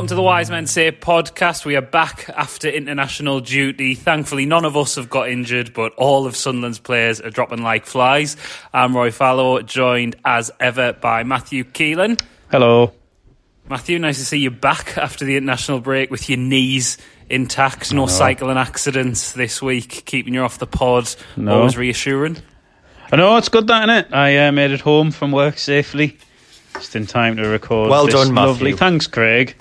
Welcome to the Wise Men Say podcast. We are back after international duty. Thankfully, none of us have got injured, but all of Sunderland's players are dropping like flies. I'm Rory Fallow, joined as ever by Matthew Keeling. Hello. Matthew, nice to see you back after the international break with your knees intact. No cycling accidents this week, keeping you off the pod. No. Always reassuring. I know it's good, that isn't it? I uh, made it home from work safely, just in time to record. Well this done, Matthew. Lovely, thanks, Craig.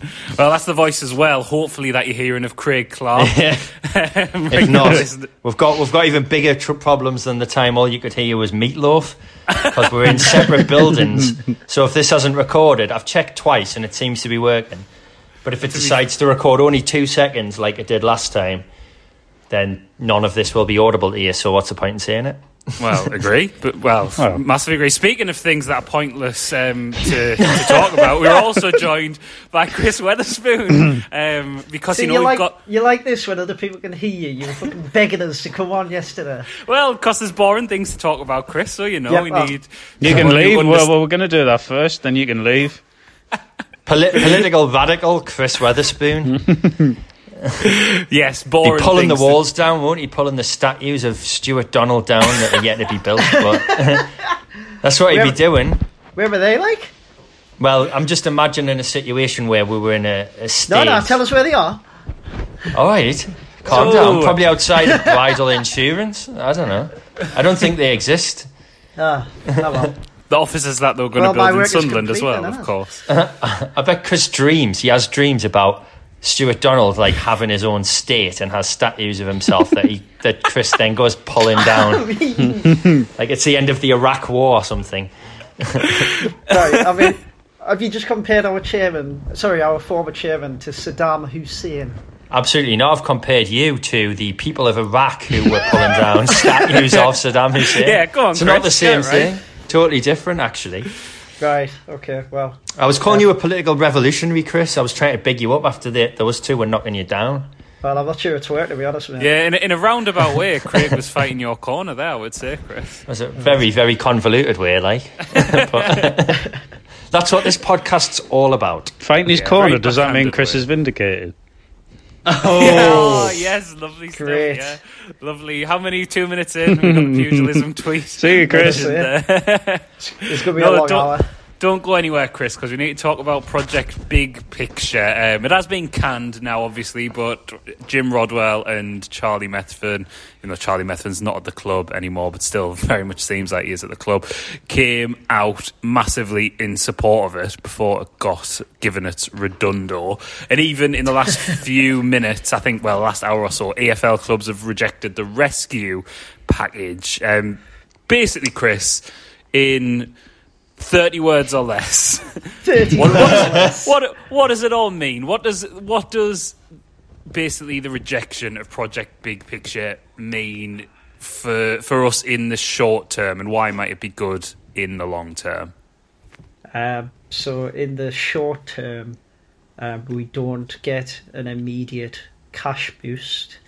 Well, that's the voice as well. Hopefully, that you're hearing of Craig Clark. If not, we've got we've got even bigger tr- problems than the time all you could hear was meatloaf because we're in separate buildings. So if this hasn't recorded, I've checked twice and it seems to be working. But if it decides to record only two seconds like it did last time, then none of this will be audible to you. So what's the point in saying it? Well, agree, but well, Well. massively agree. Speaking of things that are pointless um, to, to talk about, we're also joined by Chris Weatherspoon um, because See, you know you we've like got you like this when other people can hear you. You were fucking begging us to come on yesterday. well, because there's boring things to talk about, Chris. So you know Yeah, we well. need You can leave. underst- Well, well, we're going to do that first, then you can leave. Poli- political radical Chris Weatherspoon. yes, Be boring. pulling the things to- walls down, won't he? Pulling the statues of Stewart Donald down that are yet to be built. But that's what he'd be doing. Where were they like? Well, I'm just imagining a situation where we were in a, a stage. No, no. Tell us where they are. All right, calm So- down. Probably outside of bridal insurance. I don't know. I don't think they exist. Ah, oh well. the offices that they were going Well, to build in Sunderland as well, then, of course. I bet Chris dreams. He has dreams about Stewart Donald like having his own state and has statues of himself that he that Chris then goes pulling down. like it's the end of the Iraq War or something. right, I mean, have you just compared our chairman, sorry, our former chairman, to Saddam Hussein? Absolutely not. I've compared you to the people of Iraq who were pulling down statues of Saddam Hussein. Yeah, go on, It's not the same get it right. thing. Totally different, actually. Right. Okay. Well, I was calling you a political revolutionary, Chris. I was trying to big you up after the, those two were knocking you down. well, I'm not sure it's worked to be honest with you. Yeah, in, a- in a roundabout way, Craig was fighting your corner there. I would say, Chris. It was a very, very convoluted way, like. But that's what this podcast's all about. Fighting his Yeah, corner, does that mean Chris way. is vindicated? Oh, yeah yes, lovely Great. stuff. Yeah, lovely. How many two minutes in? We got the pugilism tweet. See you, Chris. That's And, uh, It's going to be No, a long don't- hour. Don't go anywhere, Chris, because we need to talk about Project Big Picture. Um, it has been canned now, obviously, but Jim Rodwell and Charlie Methven, you know, Charlie Methven's not at the club anymore, but still very much seems like he is at the club, came out massively in support of it before it got given its redundo. And even in the last few minutes, I think, well, last hour or so, EFL clubs have rejected the rescue package. Um, basically, Chris, in 30 words or less. 30 what, what, what, what does it all mean? What does what does basically the rejection of Project Big Picture mean for for us in the short term, and why might it be good in the long term? Um, so in the short term, um, we don't get an immediate cash boost,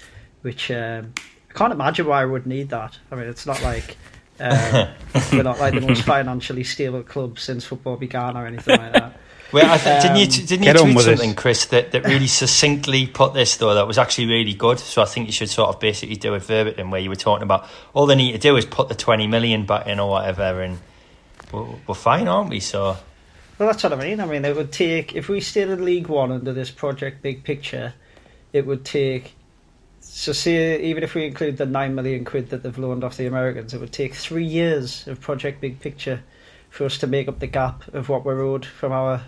which um, I can't imagine why I would need that. I mean, it's not like um, we're not like the most financially stable club since football began or anything like that. Well, I th- didn't you Um, t- didn't you tweet with it. something, Chris, that, that really succinctly put this though that was actually really good. So I think you should sort of basically do it verbatim, where you were talking about all they need to do is put the twenty million back in or whatever, and we're, we're fine, aren't we? So Well, that's what I mean. I mean, it would take if we stayed in League One under this project big picture, it would take. So, see, even if we include the nine million quid that they've loaned off the Americans, it would take three years of project big picture for us to make up the gap of what we're owed from our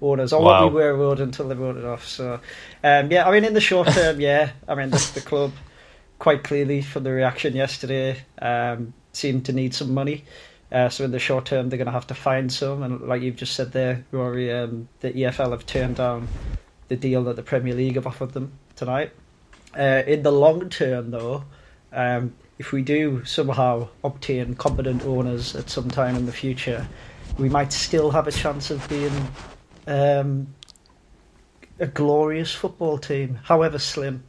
owners, or wow. what we were owed until they wrote it off. So, um, yeah, I mean, in the short term, yeah, I mean, the, the club quite clearly from the reaction yesterday um, seemed to need some money. Uh, so in the short term, they're going to have to find some, and like you've just said there, Rory, um, the EFL have turned down the deal that the Premier League have offered them tonight. Uh, in the long term, though, um, if we do somehow obtain competent owners at some time in the future, we might still have a chance of being um, a glorious football team, however slim.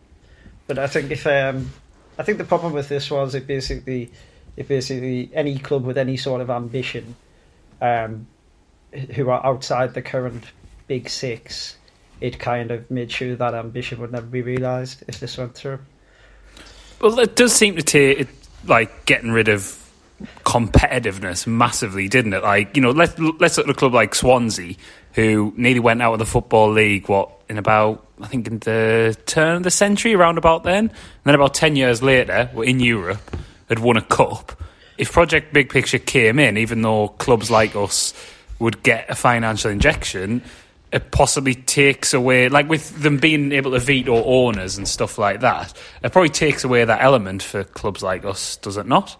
But I think if um, I think the problem with this was it basically if basically any club with any sort of ambition, um, who are outside the current big six, it kind of made sure that ambition would never be realised if this went through. Well, it does seem to take like getting rid of competitiveness massively, didn't it? Like you know, let's let's look at a club like Swansea, who nearly went out of the football league. What in about I think in the turn of the century, around about then, and then about ten years later, we're in Europe had won a cup, if Project Big Picture came in, even though clubs like us would get a financial injection, it possibly takes away, like with them being able to veto owners and stuff like that, it probably takes away that element for clubs like us, does it not?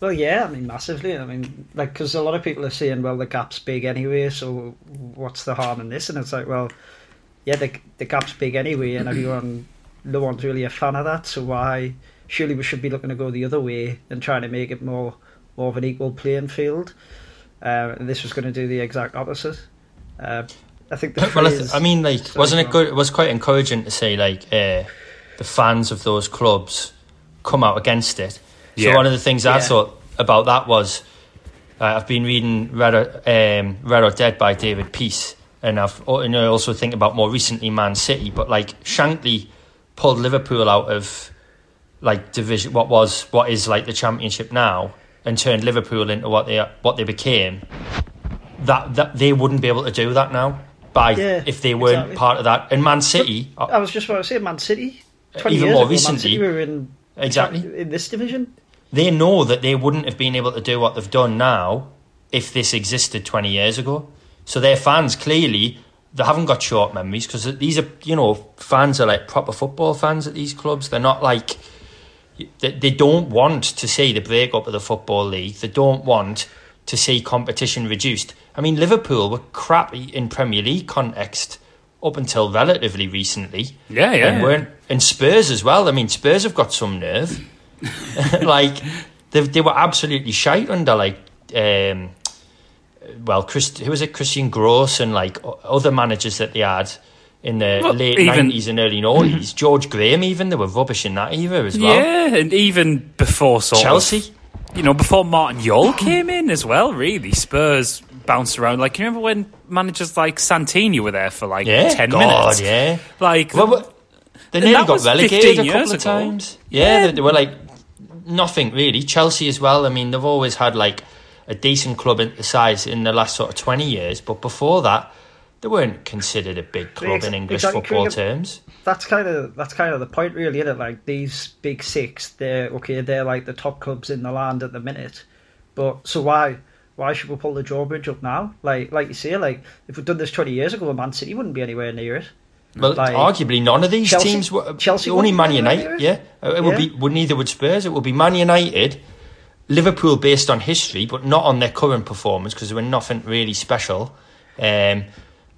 Well, yeah, I mean, massively. I mean, like, because a lot of people are saying, well, the gap's big anyway, so what's the harm in this? And it's like, well, yeah, the, the gap's big anyway, and everyone, no one's really a fan of that, so why surely we should be looking to go the other way and trying to make it more more of an equal playing field. Uh, and this was going to do the exact opposite. Uh, I think the well, I, I, mean, like, wasn't it good? It was quite encouraging to see like uh, the fans of those clubs come out against it. So one of the things I thought about that was uh, I've been reading Red or, um, Red or Dead by David Peace, and I've and I also think about more recently Man City, but like Shankly pulled Liverpool out of like division, what was what is like the championship now, and turned Liverpool into what they what they became. That that they wouldn't be able to do that now by yeah, if they weren't exactly. part of that. And Man City, but I was just about to say Man City. even more ago, recently, we were in exactly in this division. They know that they wouldn't have been able to do what they've done now if this existed twenty years ago. So their fans clearly they haven't got short memories because these are you know fans are like proper football fans at these clubs. They're not like they don't want to see the breakup of the Football League. They don't want to see competition reduced. I mean, Liverpool were crappy in Premier League context up until relatively recently. Yeah, yeah. And, weren't, and Spurs as well. I mean, Spurs have got some nerve. like, they, they were absolutely shite under, like, um, well, Chris, who was it? Christian Gross and, like, other managers that they had in the well, late nineties and early noughties. George Graham, even they were rubbish in that era as well. Yeah, and even before sort Chelsea, of, you know, before Martin Jol came in as well. Really, Spurs bounced around. Like you remember when managers like Santini were there for like yeah, ten God, minutes? Yeah, like well, they nearly got relegated a couple of times. Yeah, yeah. They, they were like nothing really. Chelsea as well. I mean, they've always had like a decent club in the size in the last sort of twenty years, but before that they weren't considered a big club in English exactly. football terms. That's kind of that's kind of the point, really, isn't it? Like these big six, they're okay. They're like the top clubs in the land at the minute. But so why why should we pull the drawbridge up now? Like like you say, like if we'd done this twenty years ago, Man City wouldn't be anywhere near it. Well, like, arguably none of these Chelsea, teams were. Chelsea only Man United. Yeah, it would yeah. be. Would neither would Spurs. It would be Man United, Liverpool based on history, but not on their current performance because they were nothing really special. Um,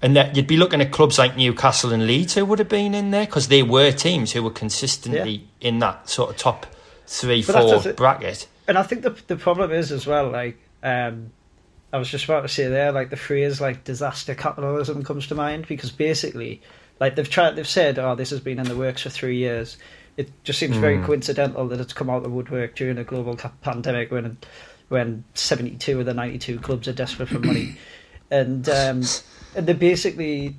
and that you'd be looking at clubs like Newcastle and Leeds who would have been in there because they were teams who were consistently yeah. in that sort of top three, but four bracket. And I think the the problem is as well, like um, I was just about to say there, like the phrase like disaster capitalism comes to mind because basically, like they've tried, they've said, oh, this has been in the works for three years. It just seems mm. very hmm. coincidental that it's come out of the woodwork during a global pandemic when when seventy two of the ninety two clubs are desperate for money, and. Um, and they basically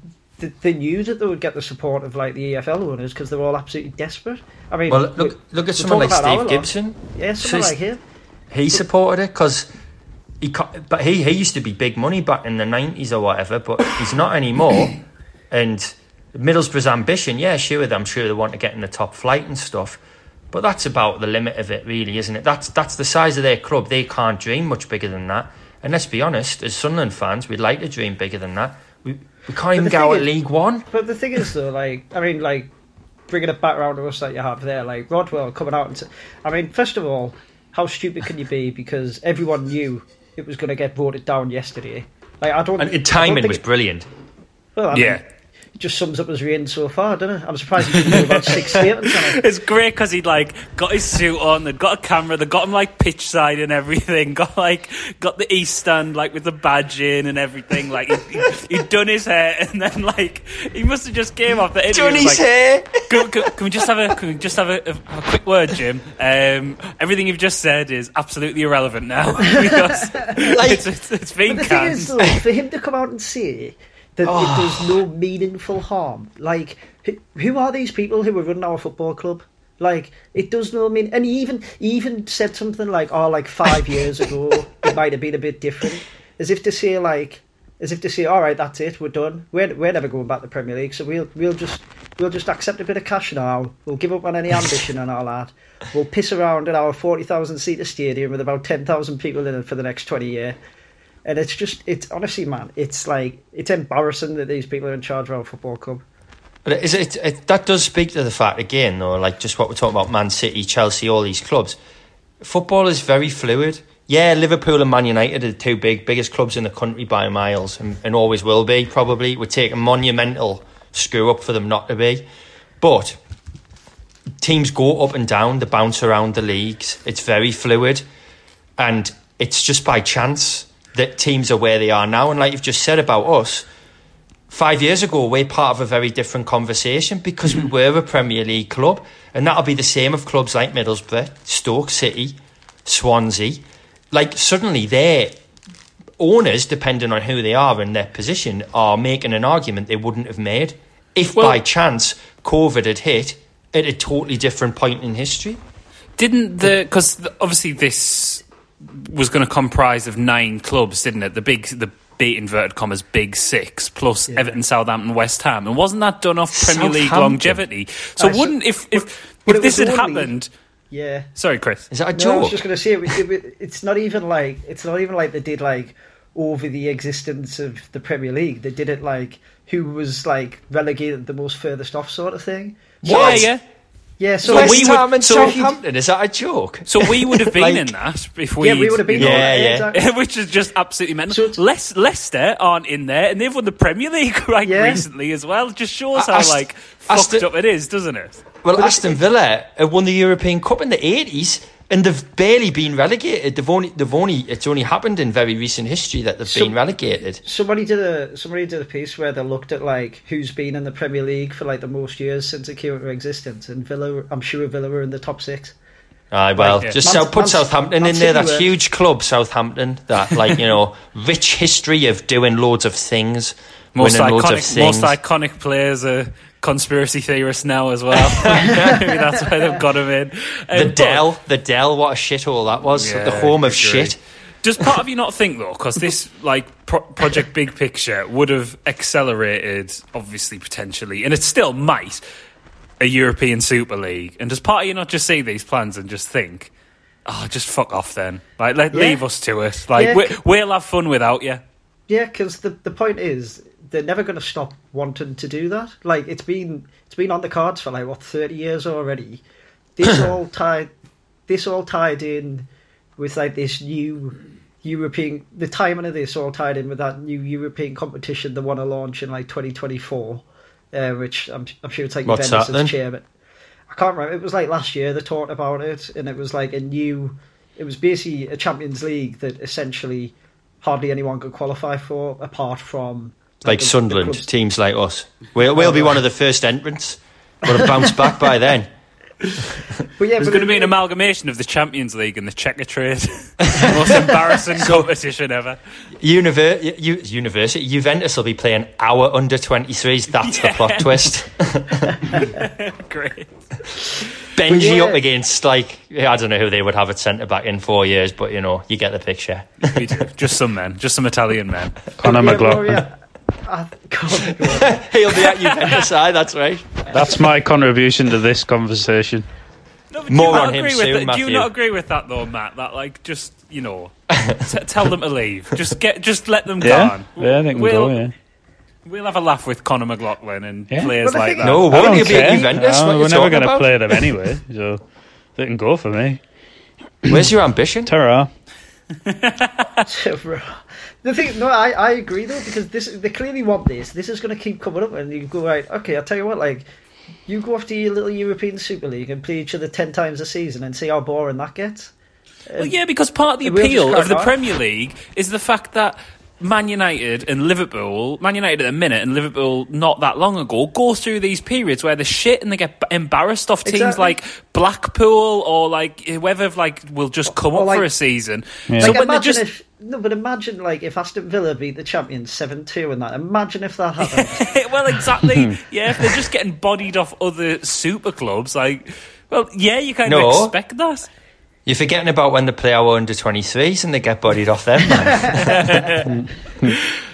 they knew that they would get the support of like the EFL owners because they were all absolutely desperate. I mean, well, look look at someone like Steve Gibson. Yeah, someone so like him. He supported it because he but he he used to be big money back in the nineties or whatever, but he's not anymore. and Middlesbrough's ambition, yeah, sure, I'm sure they want to get in the top flight and stuff. But that's about the limit of it, really, isn't it? That's that's the size of their club. They can't dream much bigger than that. And let's be honest, as Sunderland fans, we'd like to dream bigger than that. We we can't even go at League One. But the thing is, though, like I mean, like bringing it back around to us that you have there, like Rodwell coming out and, t- I mean, first of all, how stupid can you be? Because everyone knew it was going to get voted down yesterday. Like I don't. And timing was brilliant. Well, I yeah. Mean, just sums up his reign so far, doesn't it? I'm surprised he didn't do about six statements It's great because he'd like got his suit on, they'd got a camera, they got him like pitch side and everything, got like got the east stand like with the badge in and everything. Like he, would done his hair and then like he must have just came off the interview. Done his like, hair. Can, can, can, we just have a can we just have a, a, a quick word, Jim? Um, everything you've just said is absolutely irrelevant now because like, it's, it's, it's been but the canned. Thing is, though, for him to come out and say that oh. it ah. does no meaningful harm. Like, who are these people who are running our football club? Like, it does no mean. And he even he even said something like, "Oh, like five years ago, it might have been a bit different," as if to say, like, as if to say, "All right, that's it, we're done. We're we're never going back to the Premier League, so we'll we'll just we'll just accept a bit of cash now. We'll give up on any ambition and all that. We'll piss around at our forty thousand seater stadium with about ten thousand people in it for the next twenty years." And it's just it's honestly, man, it's like it's embarrassing that these people are in charge of our football club. But is it, it, that does speak to the fact again, though, like just what we're talking about, Man City, Chelsea, all these clubs. Football is very fluid. Yeah, Liverpool and Man United are the two big biggest clubs in the country by miles, and, and always will be. Probably would take a monumental screw up for them not to be, but teams go up and down, they bounce around the leagues. It's very fluid, and it's just by chance that teams are where they are now. And like you've just said about us, five years ago, we're part of a very different conversation because we mm-hmm. were a Premier League club. And that'll be the same of clubs like Middlesbrough, Stoke City, Swansea. Like, suddenly their owners, depending on who they are and their position, are making an argument they wouldn't have made if well, by chance COVID had hit at a totally different point in history. Didn't the. Because obviously this was going to comprise of nine clubs, didn't it? The big, the big inverted commas big six plus yeah. Everton, Southampton, West Ham, and wasn't that done off Premier League longevity? So uh, wouldn't if if if this had only, happened? Yeah. Sorry, Chris. Is that a joke? No, I was just going to say it, it, it's not even like it's not even like they did like over the existence of the Premier League. They did it like who was like relegated the most furthest off sort of thing. yeah, yeah. Yeah, so, so West we Ham would, and so Southampton, is that a joke? So we would have been like, in that if we Yeah, we would have been Yeah, yeah. Exactly. Which is just absolutely mental. So Le- Leicester aren't in there and they've won the Premier League right yeah. recently as well. It just shows how like fucked Aston, up it is, doesn't it? Well, Aston Villa won the European Cup in the 80s and they've barely been relegated. They've only, they've only, it's only happened in very recent history that they've so, been relegated. Somebody did a, somebody did a piece where they looked at like who's been in the Premier League for like the most years since it came into existence, and Villa, I'm sure Villa were in the top six. Aye, well, like, just Man, put Man, Southampton Man in there. That huge club, Southampton. That like you know, rich history of doing loads of things, most iconic, most iconic players are conspiracy theorists now as well. Maybe that's why they've got him in. Um, the Dell, the Dell, what a shithole that was. Yeah, the home of shit. Does part of you not think though, because this like pro- project big picture would have accelerated, obviously potentially, and it still might, a European Super League? And does part of you not just see these plans and just think, oh, just fuck off then, like let, yeah. leave us to it, like yeah, we, we'll have fun without you. Yeah, because the the point is they're never going to stop wanting to do that. Like it's been it's been on the cards for like what thirty years already. This all tied this all tied in with like this new European the timing of this all tied in with that new European competition they want to launch in like twenty twenty four, uh, which I'm I'm sure it's like What's Venice as chairman. I can't remember. It was like last year they talked about it, and it was like a new. It was basically a Champions League that essentially hardly anyone could qualify for, apart from like the, Sunderland, the teams like us. We'll, we'll be one of the first entrants. We'll have bounced back by then. But yeah, There's going to be an amalgamation of the Champions League and the Checkatrade. Most embarrassing competition ever. Univer- U- University Juventus will be playing our under 23s. That's the plot twist. Great. Benji yeah. up against like I don't know who they would have at centre back in four years, but you know you get the picture. Just some men, just some Italian men. Conor yeah, well, McLaughlin. Yeah. I, Conor McLaughlin. He'll be at Juventus side. That's right. That's my contribution to this conversation. No, but More do you not on him agree soon, with that? Do you not agree with that though, Matt? That like just you know, t- tell them to leave. Just get, just let them Yeah, go. yeah, they can we'll, go. Yeah, We'll have a laugh with Conor McLaughlin and Yeah. players Well, like that. No, I won't don't you be at care. Juventus? Uh, no, we're never going to play them anyway, so they can go for me. Where's your ambition? Terra. the thing, no, I, I agree though because this they clearly want this. This is going to keep coming up, and you go right. Okay, I'll tell you what. Like, you go after your little European Super League and play each other ten times a season and see how boring that gets. Well, um, yeah, because part of the appeal of the. Premier League is the fact that Man United and Liverpool, Man United at the minute and Liverpool not that long ago, go through these periods where they're shit and they get embarrassed off teams Exactly. like Blackpool or like whoever like will just come Or up like- for a season. Like, so when they imagine just if no, but imagine like if Aston Villa beat the champions seven two and that. Imagine if that happened. well, exactly. yeah, if they're just getting bodied off other super clubs, like, well, yeah, you kind No. of expect that. You're forgetting about when they play our under 23s and they get bodied off them.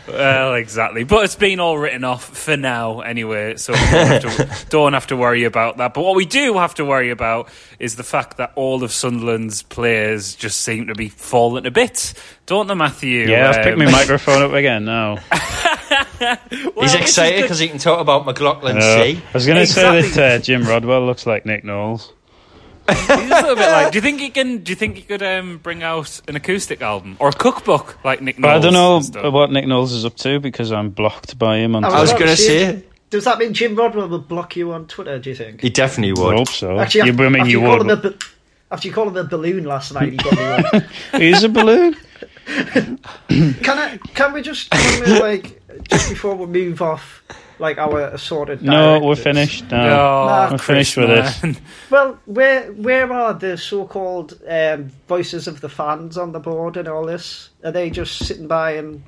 Well, exactly. But it's been all written off for now, anyway. So we don't have, to, don't have to worry about that. But what we do have to worry about is the fact that all of Sunderland's players just seem to be falling to bits, don't they, Matthew? Yeah, I've picked Um, my microphone up again now. well, He's excited because he can talk about McLaughlin Uh, C. I was going to Exactly. say that uh, Jim Rodwell looks like Nick Knowles. He's a little bit like. Do you think he can? Do you think he could um, bring out an acoustic album or a cookbook like Nick? But I don't know what Nick Knowles is up to because I'm blocked by him on I I was going to to say- say, Does that mean Jim Rodwell will block you on Twitter? Do you think? he definitely would? I hope so. Actually, You- I mean, after you called him a would. after you called him a balloon last night, he got me. One. He's a balloon. Can I? Can we just can we, like just before we move off like our assorted? No, we're finished now. Oh, Nah, we're Chris, finished with this. Well, where where are the so-called um, voices of the fans on the board and all this? Are they just sitting by and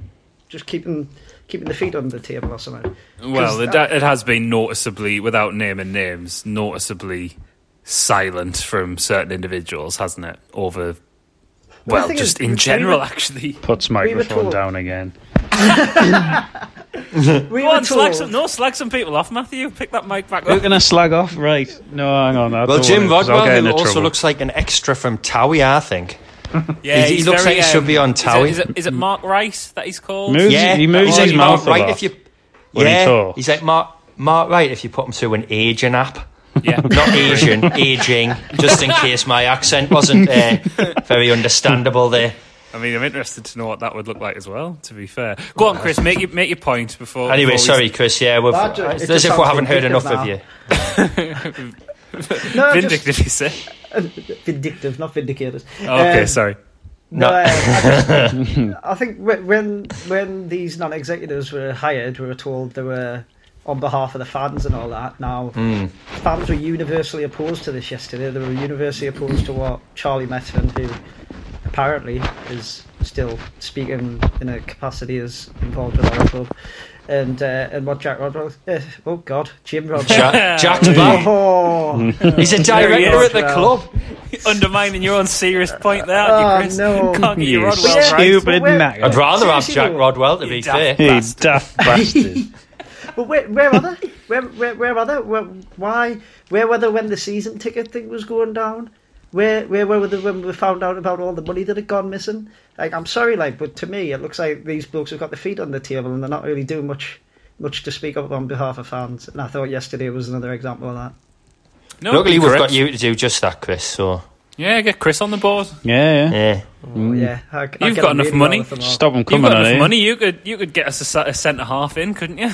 just keeping keeping the feet on the table or something? Well, it, that- it has been noticeably, without naming names, noticeably silent from certain individuals, hasn't it? Over, Well, well, just is, in we general, were- actually. Puts were microphone told- down again. We Go were on, slag some, no, slag some people off, Matthew. Pick that mic back Who up. can I slag off? Right. No, hang on. I Well, Jim want to, 'cause I'll get Rodwell, who also trouble. looks like an extra from Towie, I think. Yeah, He- he looks very, like he should um, be on is it- Towie. Is it Mark Rice that he's called? Moves- Yeah, he moves his like mouth Mark a lot if you. when he yeah, he's like Mark Mark Wright if you put him through an aging app. Yeah. Not Asian, aging, just in case my accent wasn't uh, very understandable there. I mean, I'm interested to know what that would look like as well. To be fair, go on, Chris. Make your make your point before. Anyway, before we- sorry, Chris. Yeah, we've, That ju- it it's just as if we sounds haven't heard enough vindictive of now. you. No, Vindictive, you say? vindictive, not vindicators. Okay, Um, sorry. No, No. I, just- I think wh- when when these non-executives were hired, we were told they were on behalf of the fans and all that. Now, Hmm. fans were universally opposed to this yesterday. They were universally opposed to what Charlie Methven, who apparently is still speaking in a capacity as involved with our club, and uh, and what Jack Rodwell. Uh, oh God, Jim Rodwell. Jack, Jack's back. Oh, He's a director is, at the club. Undermining your own serious point there, Oh, you, Chris? no. Can't get You your Rodwell Yeah. right. stupid Where- maggot. I'd rather have Jack. Rodwell, to be You fair. daft You bastard. daft bastard. But where, where are they? Where, where, where are they? Where, why? Where were they when the season ticket thing was going down? Where, where were they when we found out about all the money that had gone missing? Like, I'm sorry, like, but to me, it looks like these blokes have got their feet on the table and they're not really doing much, much to speak up on behalf of fans. And I thought yesterday was another example of that. No, Luckily, we've correct. got you to do just that, Chris. So, Yeah, get Chris on the board. Yeah, yeah. yeah. Oh, yeah, I, I You've got enough money. well with them all. Stop him You've got enough here. money. You could you could get us a, se- a centre half in, couldn't you?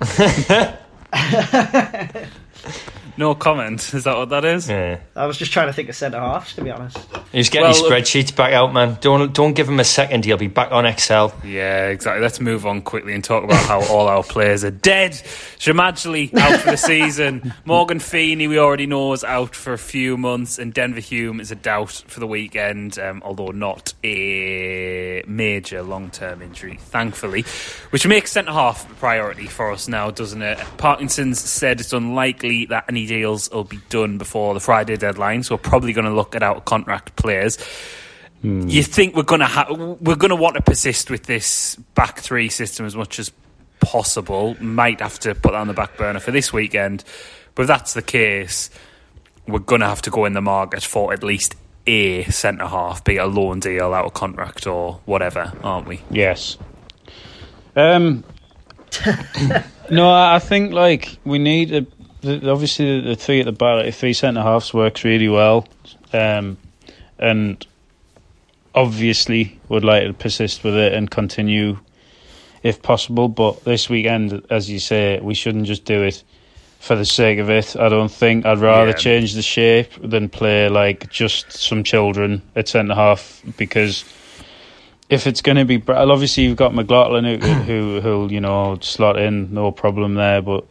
No comment. Is that what that is? Yeah. I was just trying to think of centre halves, to be honest. He's getting Well, his spreadsheets back out, man. Don't don't give him a second. He'll be back on Excel. Yeah, exactly. Let's move on quickly and talk about how all our players are dead. Xhemajli out for the season. Morgan Feeney, we already know, is out for a few months. And Denver Hume is a doubt for the weekend, um, although not a major long term injury, thankfully. Which makes centre half a priority for us now, doesn't it? Parkinson's said it's unlikely that any deals will be done before the Friday deadline, so we're probably going to look at out of contract players. You think we're gonna ha- we're gonna want to persist with this back three system as much as possible? Might have to put that on the back burner for this weekend, but if that's the case, we're gonna have to go in the market for at least a centre half, be it a loan deal, out of contract, or whatever, aren't we? Yes. Um. no, I I think like we need a. The, obviously, the, the three at the back, the three centre halves works really well, um, and obviously would like to persist with it and continue if possible. But this weekend, as you say, we shouldn't just do it for the sake of it. I don't think I'd rather Yeah. change the shape than play like just some children at centre half because if it's going to be, obviously you've got McLaughlin who, who who'll you know slot in, no problem there. But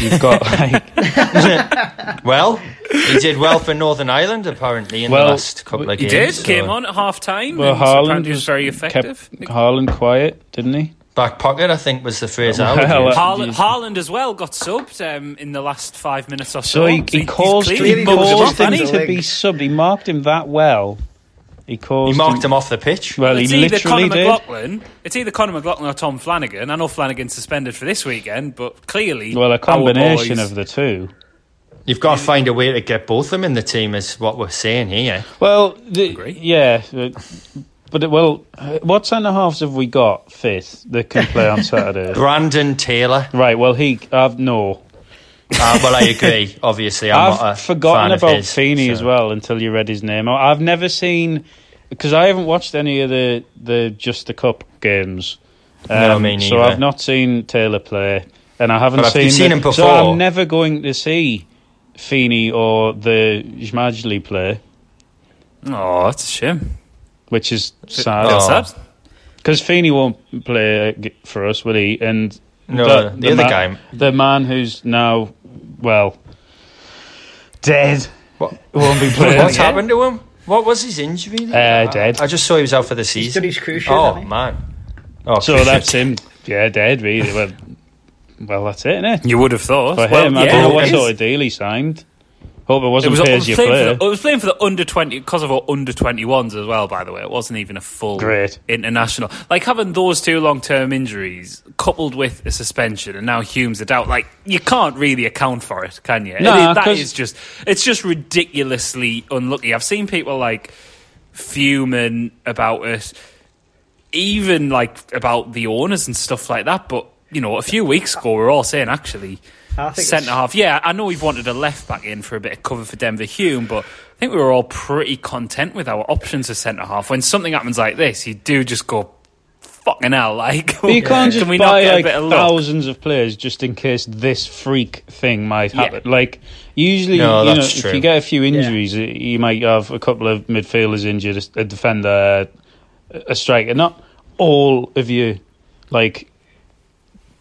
you've got like Well, he did well for Northern Ireland apparently in Well, the last couple of He games. He did so came on at half time. well, and Haaland was was very effective. Kept Haaland quiet, didn't he? Back pocket, I think, was the phrase I would Well, use. Haaland, Jeez. Haaland as well got subbed um, in the last five minutes or so. So he, he he's caused, clearly he bugged him bugged caused off, off, him hasn't he? hasn't to be subbed. He marked him that well. He caused He marked him off the pitch. Well, he it's either literally Conor did. McLaughlin. It's either Conor McLaughlin or Tom Flanagan. I know Flanagan's suspended for this weekend, but clearly, Well, a combination boys- of the two. You've got to find a way to get both of them in the team, is what we're saying here. Well, the, Agree. yeah, uh, but it, well, uh, what centre halves have we got fifth that can play on Saturday? Brandon Taylor. right. Well, he. I've no. Uh, well, I agree. Obviously, I'm I've not a forgotten fan of about his, Feeney so- as well until you read his name. I- I've never seen because I haven't watched any of the the just the cup games. Um, No, me neither. So. I've not seen Taylor play, and I haven't But seen. you've seen the- him So. I'm never going to see Feeney or the Xhemajli play, Oh, that's a shame. which is That's sad. Oh. sad. Because Feeney won't play uh, for us, will he? And No, the other guy. the man who's now, well, dead, What, won't be playing. what's again? happened to him? What was his injury? Uh, dead. I just saw he was out for the He's season. done his cruise Oh he? man. Oh, So that's him. Yeah, dead. Really. Well, well, that's it, isn't it? You would have thought. For well, him, I yeah, don't know what it is. sort of deal he signed. Oh, Hope it It wasn't was, pay it as you playing for play. the, it was playing for the under 20 because of our under 21s as well by the way it wasn't even a full Great. international like having those two long-term injuries coupled with a suspension and now Hume's a doubt like you can't really account for it can you Nah, It- that is just it's just ridiculously unlucky I've seen people like fuming about it even like about the owners and stuff like that but you know a few weeks ago we are all saying actually centre half. Yeah, I know we've wanted a left back in for a bit of cover for Denver Hume, but I think we were all pretty content with our options as centre half. When something happens like this, you do just go, fucking hell, like. But you can't just can we not buy get a like bit of thousands of players just in case this freak thing might Yeah. happen. Like usually, No, you know, that's if you get a few injuries, you might have a couple of midfielders injured, a defender, a striker. Not all of you, like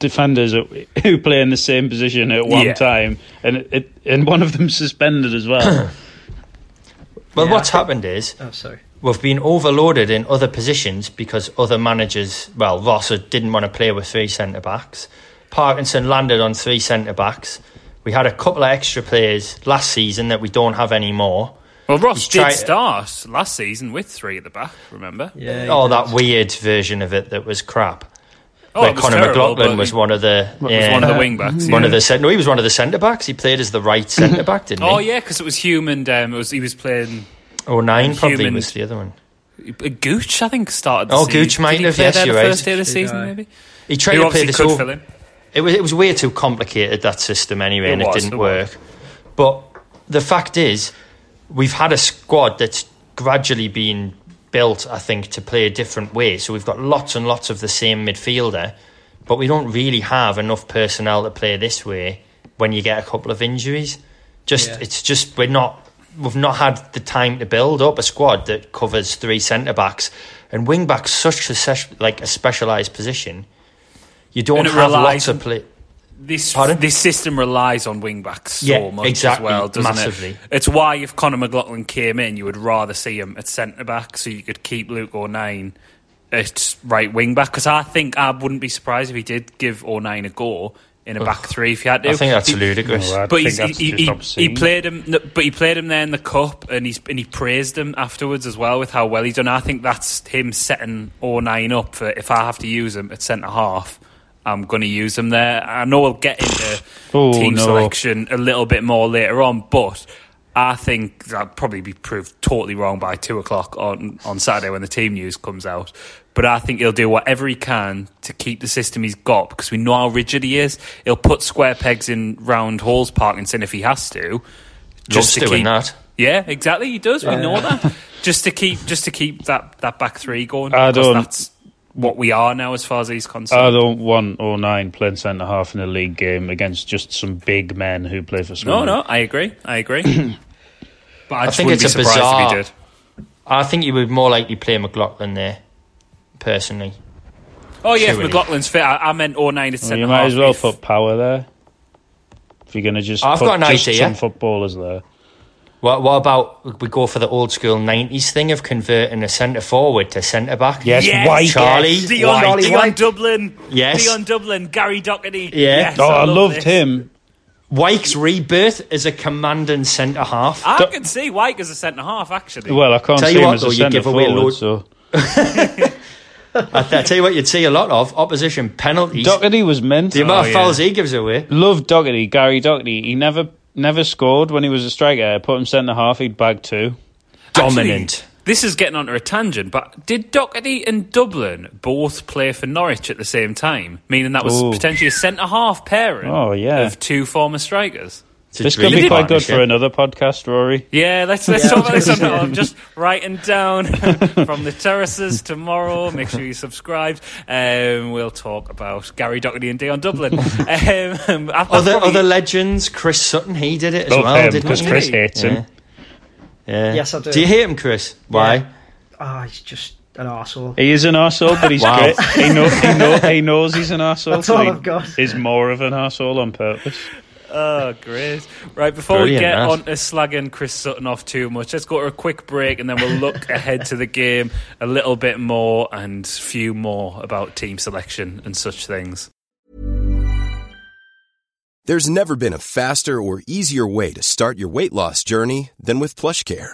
defenders who- who play in the same position at one Yeah. time, and it, it, and one of them suspended as well. well, Yeah, what's think- happened is Oh, sorry. we've been overloaded in other positions because other managers, well, Ross didn't want to play with three centre backs. Parkinson landed on three centre backs. We had a couple of extra players last season that we don't have anymore. Well, Ross He's did tried- start last season with three at the back, remember? Yeah. oh, did. that weird version of it that was crap. Oh, Where it Conor terrible, McLaughlin was he one of the was one of the wing backs. one yeah. of the cent- no, he was one of the centre backs. He played as the right centre back, didn't he? Oh, yeah, because it was Hume and um, it was, he was playing. Oh nine probably Human- was the other one. Gooch, I think, started the Oh, season. Gooch might Did he have, play yes, there you're the right. first day of the Did season, I? maybe? He tried Who to play obviously this could fill in. It was it was way too complicated that system anyway, It and was, it didn't it work. But the fact is, we've had a squad that's gradually been built, I think, to play a different way. So we've got lots and lots of the same midfielder, but we don't really have enough personnel to play this way when you get a couple of injuries. Just Yeah. it's just we're not we've not had the time to build up a squad that covers three centre backs and wing backs such a like a specialised position. You don't have relies lots of play. This Pardon? this system relies on wing backs so Yeah, much exactly, as well, doesn't massively. it? It's why if Conor McLaughlin came in, you would rather see him at centre back, so you could keep Luke O'Nien at right wing back. Because I think I wouldn't be surprised if he did give O'Nien a go in a back three if he had to. I think that's He- ludicrous. No, but he's, that's he, he, he played him, but he played him there in the cup, and he's and he praised him afterwards as well with how well he's done. I think that's him setting O'Nien up for if I have to use him at centre half. I'm going to use him there. I know we'll get into Oh, team no. selection a little bit more later on, but I think that'll probably be proved totally wrong by two o'clock on, on Saturday when the team news comes out. But I think he'll do whatever he can to keep the system he's got because we know how rigid he is. He'll put square pegs in round holes, Parkinson, if he has to. Loves doing keep, that. Yeah, exactly. He does. We know that. Just to keep, just to keep that, that back three going. I don't- That's what we are now, as far as he's concerned. I don't want O'Nien playing centre half in a league game against just some big men who play for no, Swindon. no, I agree. I agree. but I, just think it's be a surprised bizarre- if he did. I think you would more likely play McLaughlin there, personally. Oh yeah, if McLaughlin's fit, I, I meant O'Nien at Well, centre you might half. as well If- put power there. If you're going to just I've put got an just idea. some footballers there. What, what about we go for the old school 90s thing of converting a centre forward to centre back? Yes, Yes, Wyke. Charlie, Dion, Wyke. Charlie Dion Wyke. Dublin. Yes. Dion Dublin. Gary Doherty. Yeah. Yes, Oh, I love loved this. him. Wyke's rebirth as a commanding centre half. I can see Wyke as a centre half, actually. Well, I can't Tell see you him what, as though, a you centre give away forward. loads- So I, I tell you what, you'd see a lot of opposition penalties. Doherty was mint. the amount Oh, of yeah. fouls he gives away. Love Doherty, Gary Doherty. He never never scored when he was a striker. Put him centre half. He'd bag two. Dominant. Actually, this is getting onto a tangent, but did Doherty and Dublin both play for Norwich at the same time? Meaning that was Ooh. potentially a centre half pairing Oh, yeah. of two former strikers. It's This could be quite good for another podcast, Rory. Yeah, let's let's Yeah, talk about this. I was gonna I'm I'm just writing down from the terraces tomorrow. Make sure you subscribe. Um, we'll talk about Gary Doherty and Dion Dublin. Um, I- I Other probably- other legends, Chris Sutton, he did it as Love well, didn't because? Chris Really? hates him. Yeah. Yes, I do. Do you hate him, Chris? Why? Ah, he's just an arsehole. He is an arsehole, but he's Wow. great. He, know, he, know, he knows he's an arsehole. That's so all I've got. Is more of an arsehole on purpose. Oh, great. Right, before Brilliant, we get that. on to slagging Chris Sutton off too much, let's go to a quick break and then we'll look ahead to the game a little bit more and few more about team selection and such things. There's never been a faster or easier way to start your weight loss journey than with PlushCare.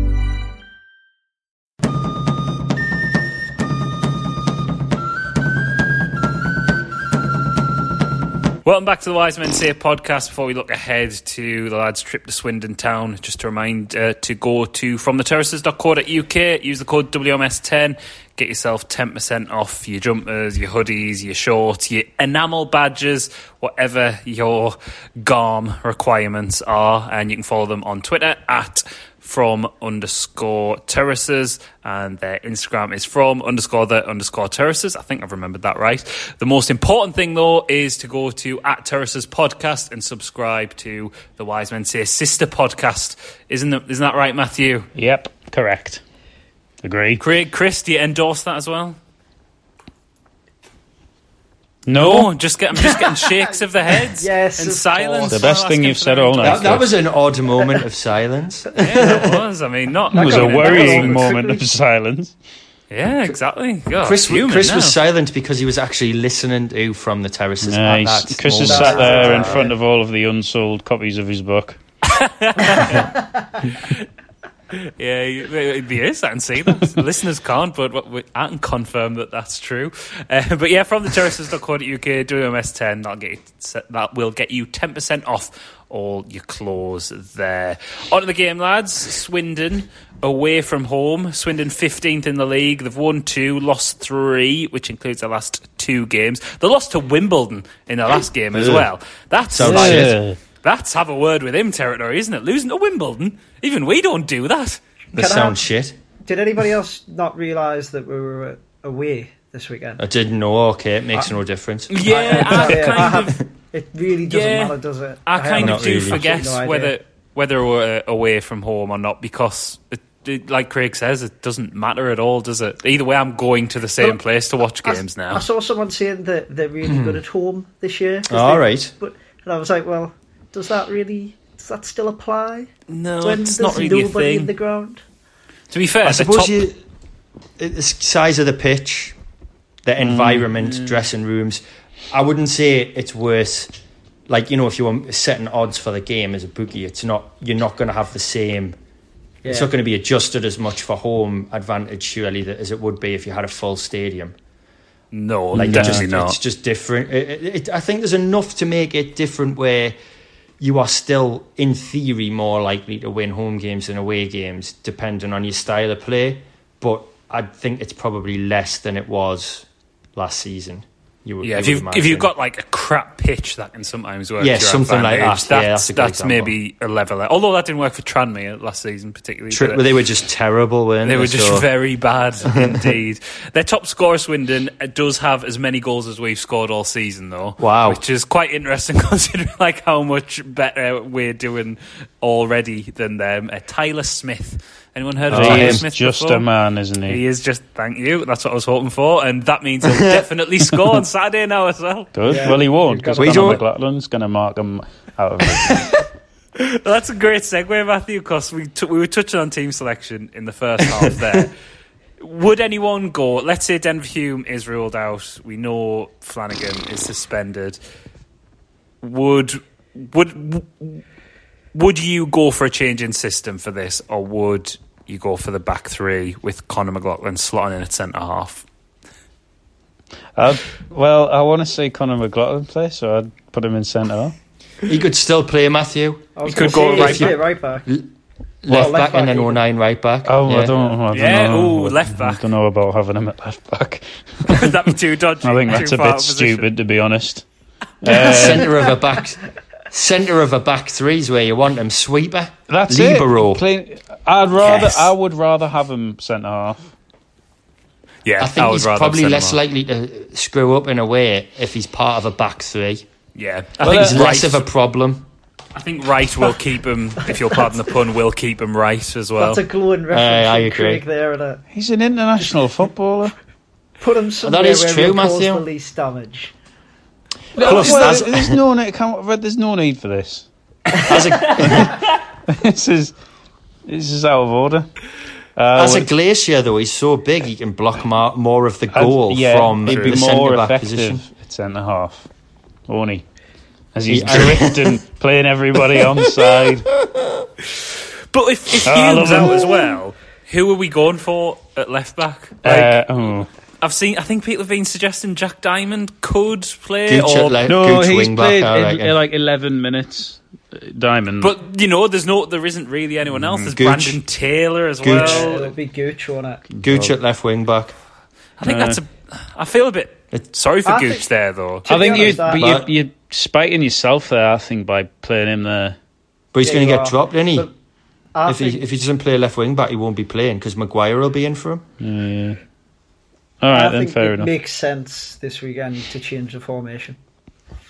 Welcome back to the Wise Men Say podcast. Before we look ahead to the lads' trip to Swindon Town, just to remind uh, to go to fromtheterraces.co.uk, use the code WMS10, get yourself 10% off your jumpers, your hoodies, your shorts, your enamel badges, whatever your GARM requirements are. And you can follow them on Twitter at from underscore terraces and their Instagram is from underscore the underscore terraces. I think I've remembered that right. The most important thing though is to go to at terraces podcast and subscribe to the Wise Men Say sister podcast. Isn't it, isn't that right, Matthew? Yep, correct. Agree. Craig, Chris, do you endorse that as well? No, just get, I'm just getting shakes of the heads Yes, and of silence. course. The best thing you've said all night. That, that was an odd moment of silence. Yeah, it was. I mean, not. It was a worrying moment of silence. Yeah, exactly. God, Chris, Chris now. was silent because he was actually listening to from the terraces. at Nice. that Chris has sat there in front of all of the unsold copies of his book. Yeah, he, he is. I can see that. Listeners can't, but we, I can confirm that that's true. Uh, but yeah, from the terraces.co.uk, do MS10. That'll get you, that will get you 10% off all your claws there. On to the game, lads. Swindon away from home. Swindon 15th in the league. They've won two, lost three, which includes the last two games. They lost to Wimbledon in the last game as well. That's Sounds like- shit. That's have a word with him territory, isn't it? Losing to Wimbledon, even we don't do that. The Can I- sound shit. Did anybody else not realise that we were away this weekend? I didn't know. Okay, it makes no difference. Yeah, I, I, yeah, I kind of, have, it really doesn't Yeah. matter, does it? I kind have of do really. forget absolutely no whether idea. whether we're away from home or not because, it, it, like Craig says, it doesn't matter at all, does it? Either way, I'm going to the same Well, place to watch I- games I now. saw someone saying that they're really good at home this year. 'cause All they- right. But and I was like, well, does that really? Does that still apply No, when it's not really a nobody in thing. the ground? To be fair, I the suppose top- you, the size of the pitch, the mm, environment, dressing rooms. I wouldn't say it's worth. Like you know, if you were setting odds for the game as a bookie, it's not. You're not going to have the same. Yeah. It's not going to be adjusted as much for home advantage, surely, that, as it would be if you had a full stadium. no, Like like it's definitely just, not. it's just different. It, it, it, I think there's enough to make it different where you are still, in theory, more likely to win home games than away games, depending on your style of play. But I think it's probably less than it was last season. You would, Yeah, you if you've if you've got like a crap pitch, that can sometimes work. Yeah, something like that. Yeah, That's that's good that's example. maybe a level. Although that didn't work for Tranmere last season, particularly. Tri- did it? well, they were just terrible, weren't They they? were just So- very bad indeed. Their top scorer, Swindon, uh, does have as many goals as we've scored all season, though. Wow. which is quite interesting considering like how much better we're doing already than them. Uh, Tyler Smith. Anyone heard of he Tyler is Smith? just before? a man, isn't he? He is just. Thank you. That's what I was hoping for, and that means he'll definitely score on Saturday now as well. Good. Yeah, well, he won't because to- We Conor don't- McLaughlin's going to mark him out of it. That's a great segue, Matthew, because we t- we were touching on team selection in the first half there. Would anyone go? Let's say Denver Hume is ruled out. We know Flanagan is suspended. Would would would you go for a change in system for this, or would you go for the back three with Conor McLaughlin slotting in at centre half? I'd, well, I want to see Conor McLaughlin play, so I'd put him in centre. half. He could still play Matthew. He could go right yeah, back. right back. Left, left back, and then O'Nien right back. Oh, Yeah. I don't, I don't Yeah, know. ooh, I- left back. I don't know about having him at left back. Would that be too dodgy? I think that's a bit of position? stupid, to be honest. Uh, centre of a back, centre of a back three is where you want him. Sweeper, That's libero. it. Clean. I'd rather. Yes. I would rather have him centre half. Yeah, I think would he's rather probably less centre likely to screw up in a way if he's part of a back three. Yeah, I Well, think He's uh, less right. of a problem. I think right will keep him. If you'll pardon the pun, will keep him right as well. That's a glowing reference I agree. Craig there, and uh, He's an international footballer. put him somewhere is where true, he'll cause the least damage. Plus, well, as- there's no need. Come, there's no need for this. As a, this is this is out of order. Uh, as a glacier, though, he's so big he can block more, more of the I'd- goal yeah, from he'd be the more centre back effective position. at centre half, won't he? As he's He- drifting, playing everybody on side. But if, if Oh, I Hume's out as well, who are we going for at left back? Like, Uh, oh. I've seen. I think people have been suggesting Jack Diamond could play, Gooch or le- No, Gooch he's wing back, played I in, in like 11 minutes. uh, Diamond. but you know, there's no, there isn't really anyone else. There's Gooch. Brandon Taylor as Gooch. Uh, well. it'll be Gooch on it. Gooch at left wing back. I think Uh, that's a. I feel a bit It- sorry for I Gooch think- there though. I think you, honest, but I- you, But- you're spiting yourself there. I think by playing him there. But he's Yeah, going to get are. dropped, isn't he? But if think, he if he doesn't play left wing back, he won't be playing because Maguire will be in for him. Yeah. All right, I then think fair it enough. makes sense this weekend to change the formation.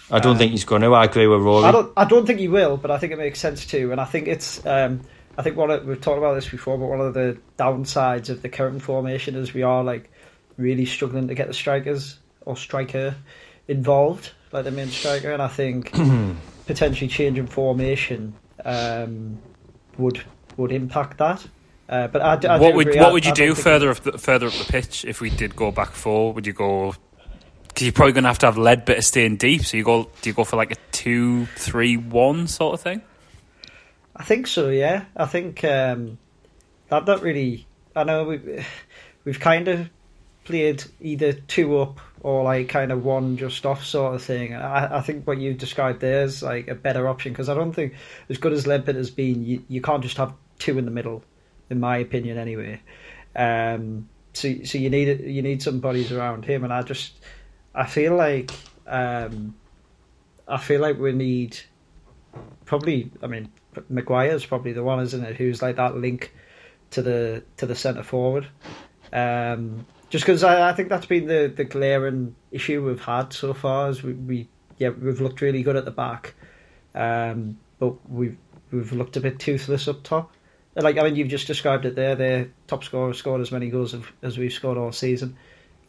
I don't think he's going to. I agree with Rory. I don't. I don't think he will, but I think it makes sense too. And I think it's. Um, I think one of, we've talked about this before, but one of the downsides of the current formation is we are like really struggling to get the strikers or striker involved, like the main striker, and I think potentially changing formation um, would would impact that. Uh, but I, I what would agree. what would you I do further up the, further up the pitch if we did go back four? Would you go? Because you're probably going to have to have Leadbitter staying deep. So you go do you go for like a two three one sort of thing? I think so. Yeah, I think um, that that really. I know we we've kind of played either two up or like kind of one just off sort of thing. I, I think what you described there is like a better option because I don't think as good as Leadbitter has been, you, you can't just have two in the middle, in my opinion, anyway. Um, so so you need you need some bodies around him, and I just I feel like um, I feel like we need probably. I mean, Maguire's probably the one, isn't it? Who's like that link to the to the centre forward. Um, just because I, I think that's been the, the glaring issue we've had so far. Is we, we yeah we've looked really good at the back, um, but we've we've looked a bit toothless up top. Like I mean, you've just described it there. Their top scorer scored as many goals as, as we've scored all season,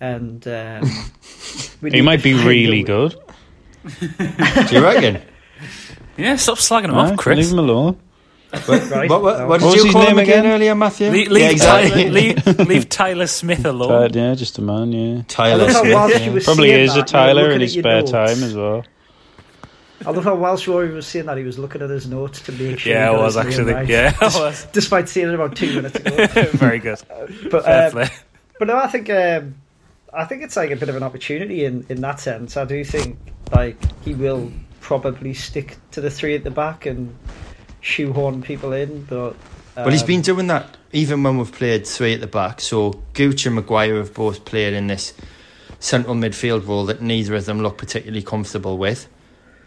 and um, He might be really way- good. Do you reckon? Yeah, stop slagging him Right, off, Chris. Leave him alone. Right? What, what, what did What was you his call him name again, again? earlier, Matthew? Le- leave, yeah, exactly. Tyler, leave, leave Tyler Smith alone. But, yeah, just a man. Yeah, I Tyler Smith. whilst you were probably is that, a you Tyler in his spare notes. time as well. I love how whilst Rory was saying that, he was looking at his notes to make sure. yeah, he I was actually. right. Yeah, I was. Despite seeing it about two minutes ago. Very good. But Fair um, play. but no, I think um, I think it's like a bit of an opportunity in, in that sense. I do think like he will probably stick to the three at the back and shoehorn people in. But um, Well, he's been doing that even when we've played three at the back. So Gooch and Maguire have both played in this central midfield role that neither of them look particularly comfortable with.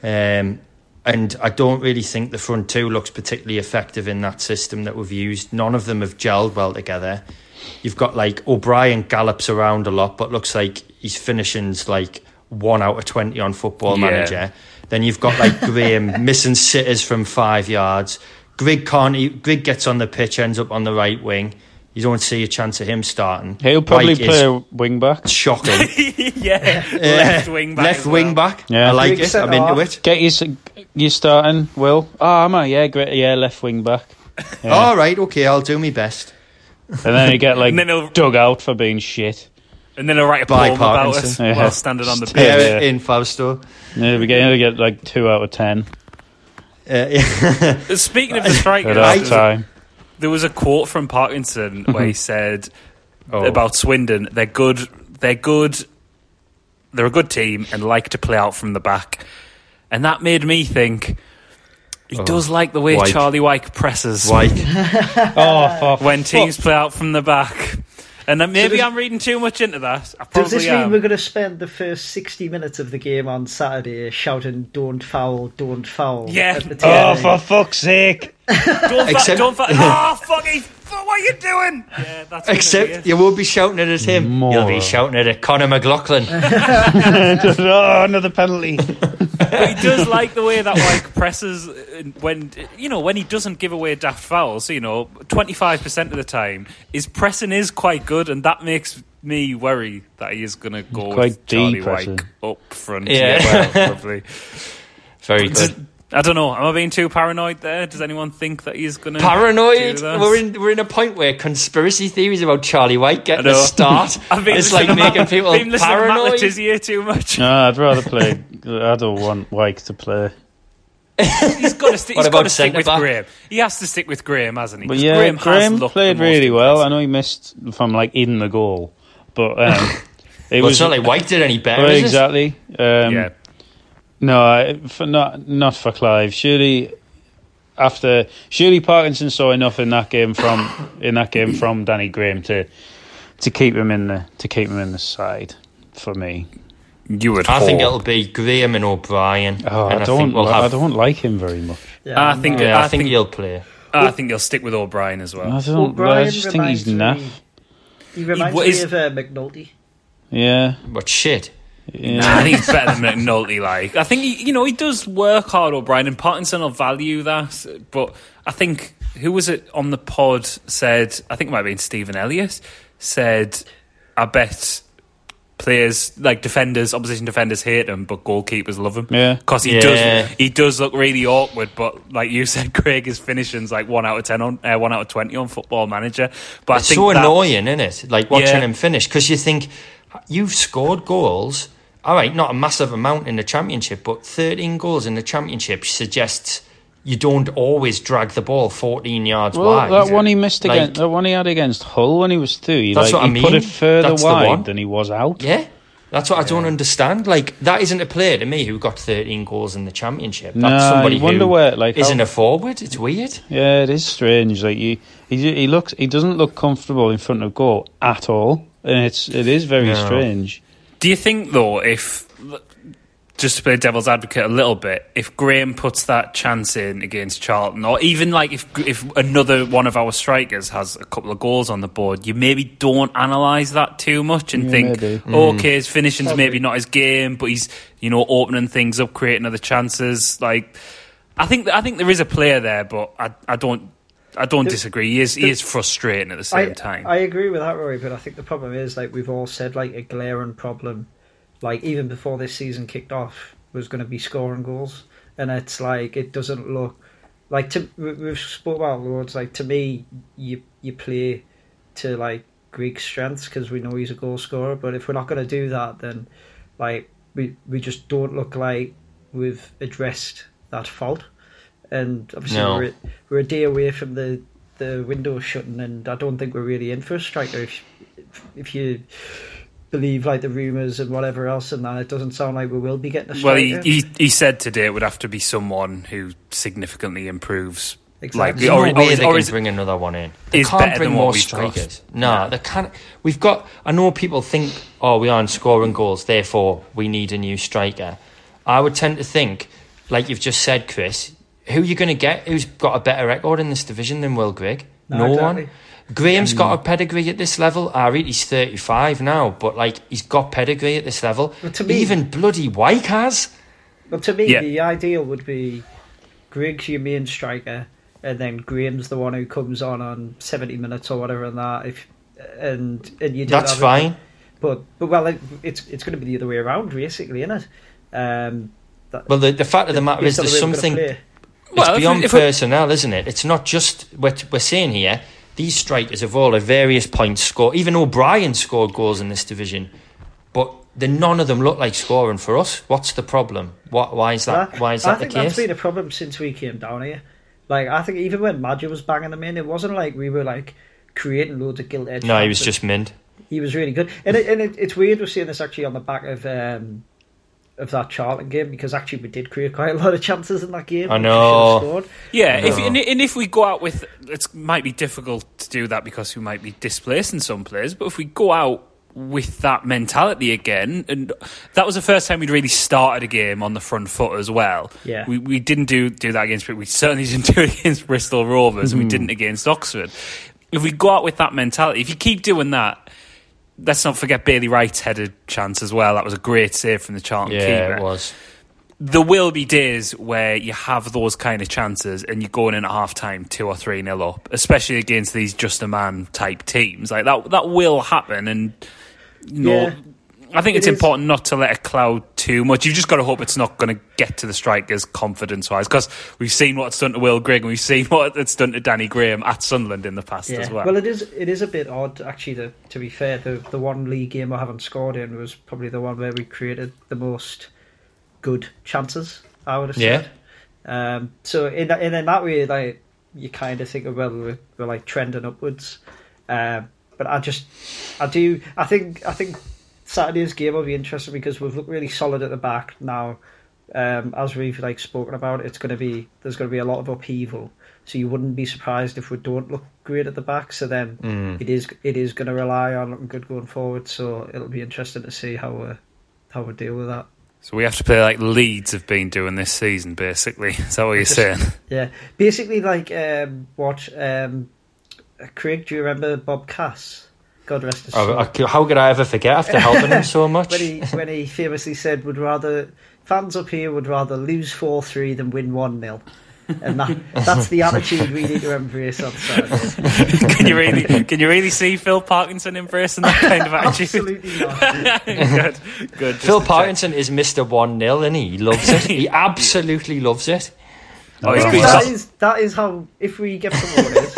Um, and I don't really think the front two looks particularly effective in that system that we've used. None of them have gelled well together. You've got like O'Brien gallops around a lot, but looks like he's finishing's like one out of 20 on football Yeah. manager. Then you've got like Graham missing sitters from five yards. Grigg can't. Grigg gets on the pitch, ends up on the right wing. You don't see a chance of him starting. He'll probably Wyke is play a wing back. shocking. yeah, left wing back. Left as well. wing back. Yeah. I like it. I'm into off. it. Get you, you starting, Will. Oh, am I? Yeah, great. Yeah, left wing back. Yeah. All right, okay, I'll do my best. And then you get like And then he'll- dug out for being shit. And then I'll write a By poem about us Parkinson. Yeah. while standing on the pitch. Yeah, Yeah. in Fausto. Yeah, we get, we get like two out of ten Uh, yeah. Speaking of the at strikers, half time. There was a quote from Parkinson where he mm-hmm. said Oh. about Swindon, they're good, they're good, they're a good team and like to play out from the back. And that made me think he Oh. does like the way Wyke. Charlie Wyke presses Wyke. Oh, for when teams play out from the back. And then maybe does- I'm reading too much into that. I Does probably this mean we're going to spend the first 60 minutes of the game on Saturday shouting, don't foul, don't foul? Yeah. at the Oh, for fuck's sake! Don't Except- fa- don't fa- oh, fuck, he, fuck, what are you doing? Yeah, that's Except you won't be shouting it at him. More. You'll be shouting it at Conor McLaughlin. oh, another penalty. But he does like the way that like presses uh, when you know when he doesn't give away daft fouls. So, you know, twenty five percent of the time his pressing is quite good, and that makes me worry that he is going to go Quite with Charlie deep. Wyke up front. Yeah. Yeah, well, probably. Very good. I don't know. Am I being too paranoid there? Does anyone think that he's going to Paranoid. Do that? We're in we're in a point where conspiracy theories about Charlie Wyke get I a know. start. I've been it's like to making Matt- people been listening to Matt paranoid. Le Tissier too much. No, I'd rather play. I don't want Wyke to play. He's got to, st- he's got to stick with centre-back? Graham. He has to stick with Graham, hasn't he? But 'Cause yeah, Graham, Graham, has played really well. I know he missed from like in the goal, but um, it Well, was it's not like Wyke did any better. Well, is it? exactly. Um, yeah. No, I- for not not for Clive. Surely after surely Parkinson saw enough in that game from in that game from Danny Graham to to keep him in the to keep him in the side for me. You would. I think it'll be Graham and O'Brien. Oh, and I don't think we'll have, I don't like him very much. Yeah, I think- Yeah, I, I think, think- he'll play. I think he'll stick with O'Brien as well. I don't. O'Brien I just think he's naff. me- He reminds what me is- of uh, McNulty. Yeah, But shit. Yeah. Nah, I think he's better than McNulty. Like, I think he, you know he does work hard, O'Brien, and Parkinson will value that. But I think who was it on the pod said? I think it might have been Stephen Elliott said, "I bet players like defenders, opposition defenders hate him, but goalkeepers love him. Yeah. because he Yeah. does he does look really awkward. But like you said, Craig, his finishing's like one out of ten on uh, one out of twenty on Football Manager. But It's I think so that- annoying, isn't it? Like watching Yeah. him finish because you think you've scored goals. All right, not a massive amount in the championship, but 13 goals in the championship suggests you don't always drag the ball 14 yards Well, wide. that one he missed Like- against, that one he had against Hull when he was two, he, That's like, what I he put it further That's wide than he was out. Yeah, that's what I don't understand. Like that isn't a player to me who got 13 goals in the championship. That's Nah, somebody wonder who where, like, isn't how- a forward. It's weird. Yeah, it is strange. Like he, he, he looks, he doesn't look comfortable in front of goal at all, and it's, it is very No. strange. Do you think though, if just to play devil's advocate a little bit, if Graham puts that chance in against Charlton, or even like if if another one of our strikers has a couple of goals on the board, you maybe don't analyse that too much and Yeah, think, maybe. okay, his finishing's Probably. maybe not his game, but he's you know opening things up, creating other chances. Like, I think I think there is a player there, but I I don't. I don't The- disagree. He is he is frustrating at the same I, time. I agree with that, Rory, but I think the problem is, like we've all said, like a glaring problem, like even before this season kicked off, was going to be scoring goals, and it's like it doesn't look like to we- we've spoke about Lords. Like to me, you you play to like Greek strengths because we know he's a goal scorer, but if we're not going to do that, then like we we just don't look like we've addressed that fault. And obviously, No. we're, we're a day away from the, the window shutting, and I don't think we're really in for a striker. If if you believe like the rumours and whatever else, and that it doesn't sound like we will be getting a Well, striker. he, he he said today it would have to be someone who significantly improves. Exactly. Like, There's or, no or way is- they or can is- bring another one in. They is can't bring more we've got. strikers. No, they can't. We've got. I know people think, oh, we aren't scoring goals, therefore we need a new striker. I would tend to think, like you've just said, Chris, who are you going to get who's got a better record in this division than Will Grigg? No, No, exactly. one. Graham's got a pedigree at this level. I read he's 35 now, but like he's got pedigree at this level. But to me- Even bloody Wyke has. Well, to me, Yeah. the ideal would be Griggs your main striker, and then Graham's the one who comes on on seventy minutes or whatever, and that if and and you do That's have it- fine. But but well, it, it's it's going to be the other way around, basically, isn't it? Um, that, Well, the, the fact of the matter is, the there's way we're something. Play. It's Well, if we- beyond if personnel, isn't it? It's not just what we're saying here. These strikers have all at various points scored. Even O'Brien scored goals in this division, but the, none of them look like scoring for us. What's the problem? What? Why is that? That- why is I that the think that's case? been a problem since we came down here. Like I think even when Maja was banging them in, it wasn't like we were like creating loads of gilt edge. No, he was just mint. he was really good, and it, and it, it's weird we're seeing this actually on the back of um, of that Charlton game because actually we did create quite a lot of chances in that game. I know. should have scored. Yeah, if, No. and, and if we go out with, it might be difficult to do that because we might be displacing some players. But if we go out with that mentality again, and that was the first time we'd really started a game on the front foot as well. Yeah. we we didn't do do that against, we certainly didn't do it against Bristol Rovers, and we hmm. didn't against Oxford. If we go out with that mentality, if you keep doing that. Let's not forget Bailey Wright's headed chance as well. That was a great save from the Charlton Yeah, keeper it was. there will be days where you have those kind of chances and you're going in at half time two or three nil up, especially against these just a man type teams. Like that that will happen and you know Yeah. I think It it's is- important not to let it cloud too much. You've just got to hope it's not going to get to the strikers confidence wise because we've seen what it's done to Will Grigg and we've seen what it's done to Danny Graham at Sunderland in the past Yeah. as well. Well, it is it is a bit odd actually. To, to be fair, the the one league game I haven't scored in was probably the one where we created the most good chances. I would have Yeah. said. Um, so in that, in in that way, like you kind of think, of, well, we're, we're like trending upwards. Um, but I just, I do, I think, I think Saturday's game will be interesting because we've looked really solid at the back now. Um, as we've like spoken about, it's going to be there's going to be a lot of upheaval. So you wouldn't be surprised if we don't look great at the back. So then Mm. it is it is going to rely on looking good going forward. So it'll be interesting to see how we how we deal with that. so we have to play like Leeds have been doing this season, basically. Is that what you're saying? Yeah, basically like um, what um, Craig. Do you remember Bob Cass? God rest his oh, soul. Oh, how could I ever forget after helping him so much? when he when he famously said would rather fans up here would rather lose four three than win one 0 and that that's the attitude we need to embrace on Saturday. can you really can you really see Phil Parkinson embracing that kind of attitude? Absolutely not. good, good. Phil Parkinson is Mister One 0 and he loves it. He absolutely loves it. Oh, he's, that he's, is that is how if we get promoted.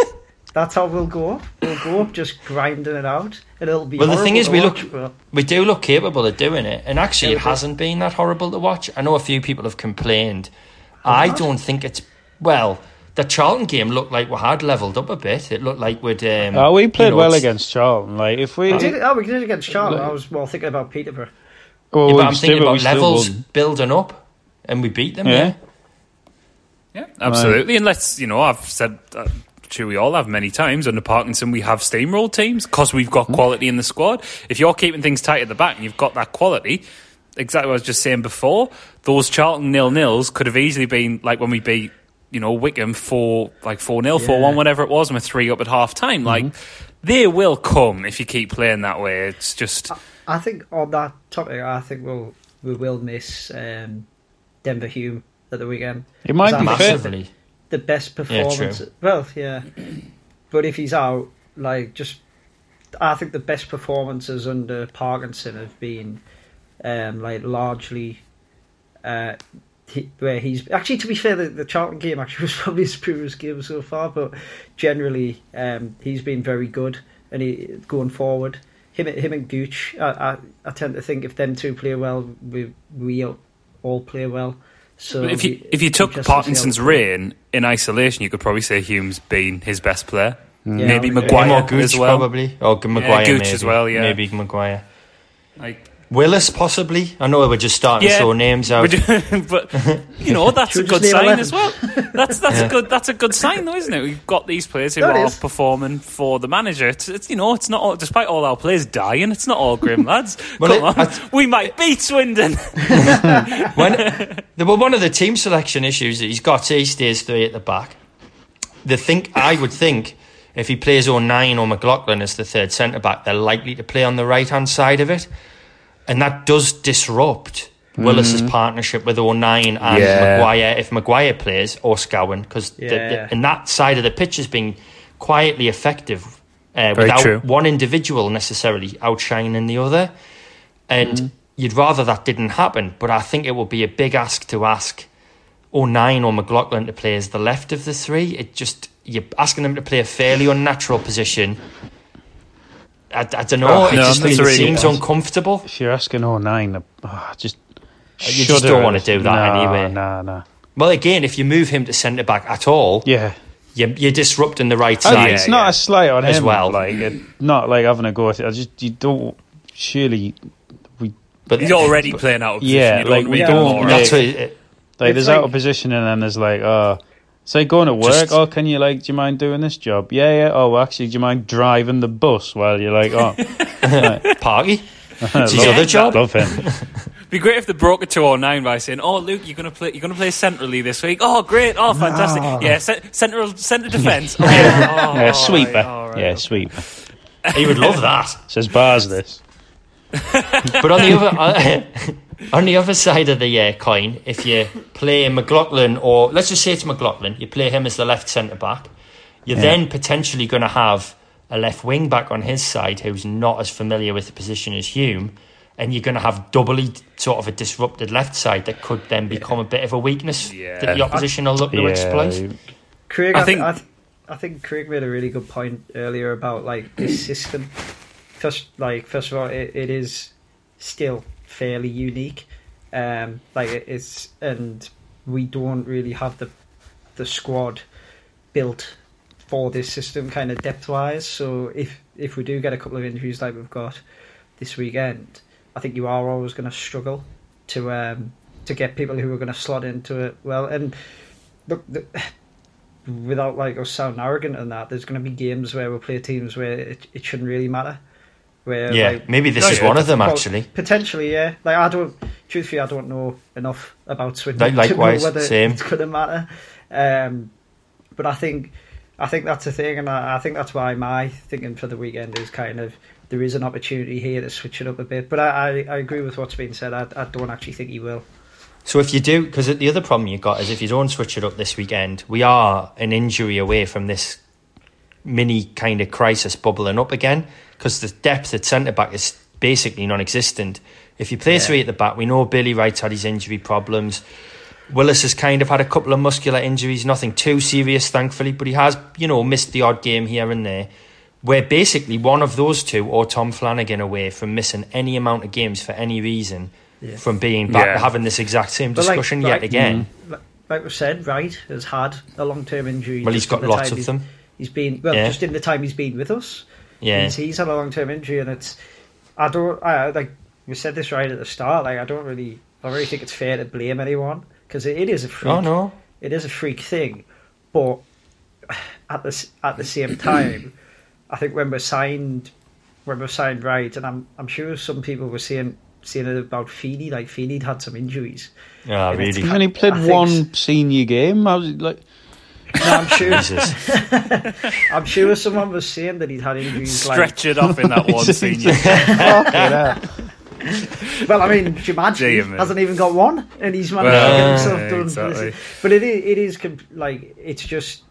That's how we'll go. We'll go up just grinding it out, and it'll be. Well, the thing is, to we watch, look, but- we do look capable of doing it, and actually, it hasn't been that horrible to watch. I know a few people have complained. I not? don't think it's well. The Charlton game looked like we had levelled up a bit. It looked like we'd. Um, Oh, we played you know, well it's- against Charlton. Like if we, We did, oh, we did it against Charlton. I was well thinking about Peterborough. well, Yeah, we but I'm still- thinking about levels building up, and we beat them. Yeah. Yeah. Yeah, absolutely. And let's, you know, I've said, uh, sure we all have many times under Parkinson, we have steamrolled teams because we've got quality in the squad. If you're keeping things tight at the back and you've got that quality, exactly what I was just saying before, those Charlton nil nils could have easily been like when we beat, you know, Wycombe for like 4 0, 4 1, whatever it was, and we're 3 up at half time. Like, they will come if you keep playing that way. It's just. I think on that topic, I think we'll we will miss um, Denver Hume at the weekend. It might Is be that fit. The best Yeah, performance. true. well, yeah, but if he's out, like just, I think the best performances under Parkinson have been, um, like largely, uh, he, where he's actually to be fair, the, the Charlton game actually was probably his purest game so far, but generally, um, he's been very good and he going forward. Him, him and Gooch, I, I, I tend to think if them two play well, we we all play well. So If you, if you took interesting to see how Parkinson's reign in isolation, you could probably say Hume's been his best player. Mm. Yeah, Maybe I. Maguire Him or Gooch, as well. probably. Or Maguire, Gooch maybe. as well, yeah. Maybe Maguire. Like, Willis, possibly. I know we're just starting to Yeah. throw names out. But you know that's a good sign 11? as well. That's that's Yeah. a good that's a good sign though, isn't it? We've got these players who No, are is. performing for the manager. It's, it's you know it's not all, despite all our players dying, it's not all grim lads. Well, Come it- on, I- we might beat Swindon. when there were one of the team selection issues that he's got, say he stays three at the back. The think I would think if he plays O'Nien or McLaughlin as the third centre back, they're likely to play on the right hand side of it, and that does disrupt Willis's partnership with O'Nien and Yeah. Maguire if Maguire plays or Scowen because Yeah. and that side of the pitch has been quietly effective uh, without true. one individual necessarily outshining the other. And you'd rather that didn't happen, but I think it would be a big ask to ask O'Nien or McLaughlin to play as the left of the three. It just you're asking them to play a fairly unnatural position. I, I don't know. Oh, it no, just that's it really seems good- uncomfortable. If you're asking O'Nien, oh, just You just don't wanna do that nah, anyway. Nah, nah. Well, again, if you move him to centre back at all, Yeah. you're, you're disrupting the right oh, I- side. it's not a slight on him. As him. well. Like, not like having a go at it. I just, you don't, surely, we. But He's already playing out of position. Yeah, You don't like, we need don't- more, right? that's what it, like, It's there's like- out of position and then there's like, oh, it's like going to work. Just- oh, can you, like, do you mind doing this job? Yeah, yeah. Oh, well, actually, do you mind driving the bus while you're like, oh, party. love, his other job. love him. Be great if they broke it to O'Nien by saying, "Oh, Luke, you're gonna play. You're gonna play centrally this week. Oh, great. Oh, fantastic. Yeah, ce- central centre defence. Oh, yeah. yeah, Oh, sweeper. all right. Yeah, sweeper. He would love that. Says bars this. But on the other uh, on the other side of the uh, coin, if you play McLaughlin or let's just say it's McLaughlin, you play him as the left centre back, you're then potentially going to have a left wing back on his side who's not as familiar with the position as Hume, and you're going to have doubly sort of a disrupted left side that could then become a bit of a weakness Yeah. that the opposition will look to exploit. Craig, I I, think- think I, th- I think Craig made a really good point earlier about like this system. First, like first of all, it, it is still fairly unique. Um, like it's and we don't really have the the squad built for this system, kind of depth wise. So if if we do get a couple of injuries like we've got this weekend, I think you are always going to struggle to um, to get people who are going to slot into it well. And look, the, without like us sounding arrogant and that, there's going to be games where we'll play teams where it, it shouldn't really matter. Where Yeah, like, maybe this No, is yeah, one of them actually. potentially, yeah. Like I don't, truthfully, I don't know enough about Swindon Like- to know likewise, whether same. it's going to matter. Um, but I think, I think that's the thing, and I, I think that's why my thinking for the weekend is kind of there is an opportunity here to switch it up a bit. But I, I, I agree with what's been said. I, I don't actually think he will. So if you do, because the other problem you've got is if you don't switch it up this weekend, we are an injury away from this mini kind of crisis bubbling up again because the depth at centre back is basically non-existent. If you play yeah. three at the back, we know Bailey Wright's had his injury problems. Willis has kind of had a couple of muscular injuries, nothing too serious, thankfully, but he has, you know, missed the odd game here and there. We're basically one of those two or Tom Flanagan away from missing any amount of games for any reason yeah. from being back yeah. having this exact same discussion like, yet like, again. Mm, like we said, Wright has had a long term injury. Well, he's got lots of them. He's been well, yeah. just in the time he's been with us. Yeah, he's, he's had a long term injury, and it's I don't I like we said this right at the start. Like I don't really I really think it's fair to blame anyone because it, it is a oh, freak. Oh no, it is a freak thing, but at the at the same time, I think when we signed when we signed right, and I'm I'm sure some people were saying saying it about Feeney, like Feeney'd had some injuries. Yeah, really. And he played one senior game. I was like. No, I'm sure. I'm sure someone was saying that he'd had injuries. Stretch like, it off in that one senior. well, I mean, do you imagine hasn't even got one, and he's managed well, to get himself yeah, done. Exactly. But it is, it is like it's just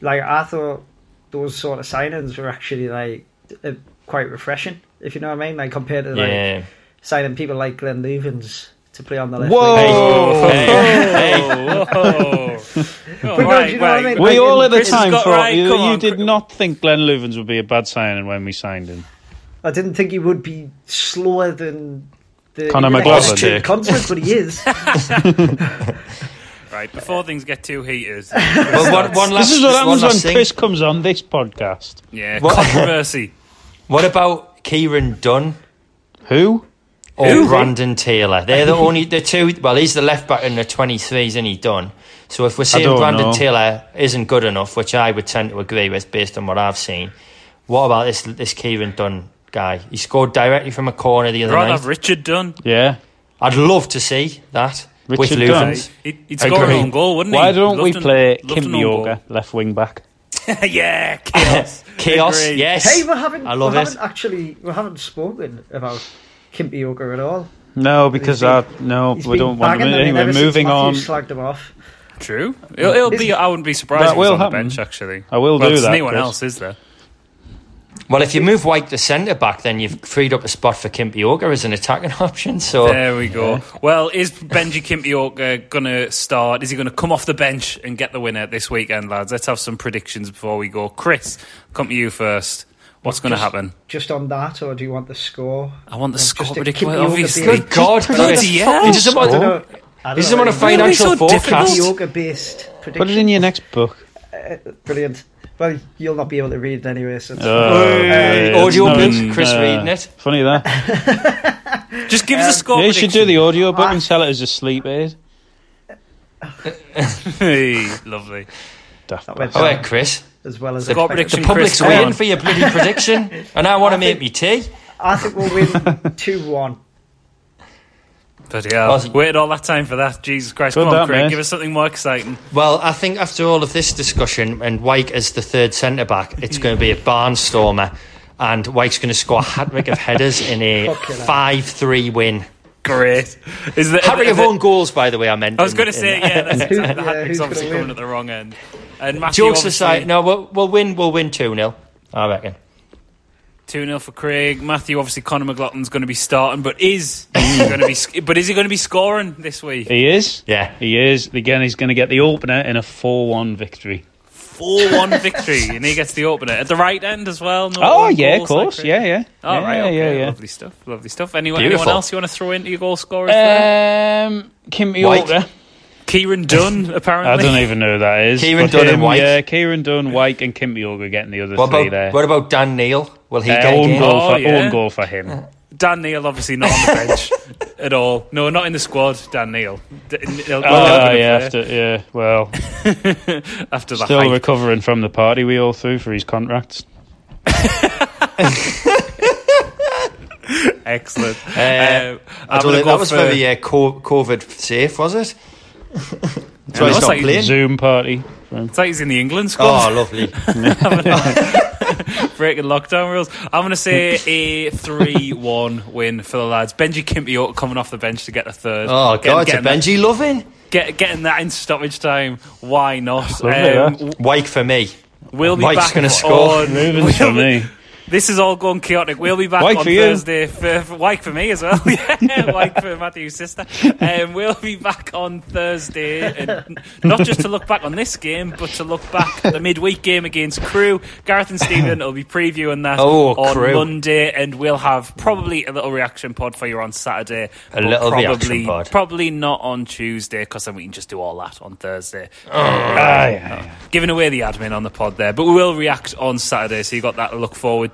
like I thought those sort of signings were actually like uh, quite refreshing, if you know what I mean. Like compared to like yeah. signing people like Glenn Loovens to play on the left. Whoa! Hey, hey, whoa! but no, right, you know. I mean? We all at the time thought right, you, you did not think Glenn Loovens would be a bad signing when we signed him. I didn't think he would be slower than the Conor McLaughlin concert, but he is. right, before things get too heated. well, one, one last, this is what happens when thing. Chris comes on this podcast. Yeah, what, controversy. What about Kieran Dunn? Who? Or Who? Brandon Taylor. They're the only the two. Well, he's the left back in the 23s, isn't he? Done. So if we're saying Brandon know. Taylor isn't good enough, which I would tend to agree with based on what I've seen, what about this this Kieran Dunn guy? He scored directly from a corner the other Rather night. Richard Dunn. Yeah, I'd love to see that. Richard with Loovens. He'd, he'd score an own goal, wouldn't he? Why don't we play Kimpioka left wing back? yeah, chaos. chaos. Yes. Hey, we haven't. I love we it. Haven't actually, we haven't spoken about Kimpioka at all. No, because I, no, we don't want to. Anyway, moving on. Slagged him off. True. It'll, it'll be. I wouldn't be surprised. That will happen. bench actually. I will well, do that. Anyone else is there? Well, if you move Wyke to centre back, then you've freed up a spot for Kimpioka as an attacking option. So there we go. Yeah. Well, is Benji Kimpioka uh, going to start? Is he going to come off the bench and get the winner this weekend, lads? Let's have some predictions before we go. Chris, come to you first. What's going to happen? Just on that, or do you want the score? I want the score prediction, obviously. Good God, bloody hell! He doesn't want, he doesn't want a financial so forecast. Yoga based prediction. Put it in your next book. Uh, brilliant. Well, you'll not be able to read it anyway. So uh, uh, audio no, book, Chris uh, reading it. Funny that. Just give um, us a score. Yeah, you should do the audio book and sell it as a sleep aid. hey, lovely. All right, Chris as well as the, prediction. The public's Chris, waiting for your bloody prediction, and I want to make me tea. I think we'll win two one. But yeah, waited all that time for that. Jesus Christ! Good Come on, Craig, mate. give us something more exciting. Well, I think after all of this discussion and Wyke as the third centre back, it's going to be a barnstormer, and Wyke's going to score a hat trick of headers in a five-three win. Great. Is the hat trick of own goals? By the way, I meant. I was going to say yeah. That's exactly, the hat trick's obviously coming at the wrong end. And Matthew, jokes aside, no, we'll, we'll win. We'll win two 0 I reckon. 2 0 for Craig. Matthew, obviously, Conor McLaughlin's going to be starting, but is he going to be? But is he going to be scoring this week? He is. Yeah, he is. Again, he's going to get the opener in a four-one victory. Four-one victory, and he gets the opener at the right end as well. No oh yeah, of course. Like yeah, yeah. Oh yeah, right, okay. yeah, yeah. Lovely stuff. Lovely stuff. Anyone, anyone else you want to throw into your goal scorers? Um, Kim Yorker. Kieran Dunn, apparently. I don't even know who that is. Kieran Dunn him, and Wyke. Yeah, Kieran Dunn, Wyke, and Kimpioka getting the other what three about, there. What about Dan Neil? Will he uh, get own goal, oh, for, yeah. own goal for him. Dan Neil, obviously not on the bench at all. No, not in the squad. Dan Neil. oh yeah, after, yeah. Well, after the still hype. recovering from the party we all threw for his contracts. Excellent. Uh, uh, I don't know, that was for... very uh, COVID safe, was it? That's why he's not like playing. Zoom party. It's like he's in the England squad. Oh, lovely. breaking lockdown rules. I'm going to say a 3 1 win for the lads. Benji Kimpioka coming off the bench to get the third. Oh, God, it's a Benji that, loving. Get, getting that in stoppage time. Why not? Lovely, um, Wyke for me. We'll be Wyke's back going to score. on- Moving we'll for me. This is all going chaotic. We'll be back on. Thursday. For, for Wyke for me as well. yeah, Wyke for Matthew's sister. Um, we'll be back on Thursday, and not just to look back on this game, but to look back at the midweek game against Crewe. Gareth and Stephen will be previewing that Oh, on Crewe. Monday, and we'll have probably a little reaction pod for you on Saturday. A little probably, reaction pod. Probably not on Tuesday, because then we can just do all that on Thursday. Ah, yeah, yeah. Giving away the admin on the pod there, but we will react on Saturday, so you got that to look forward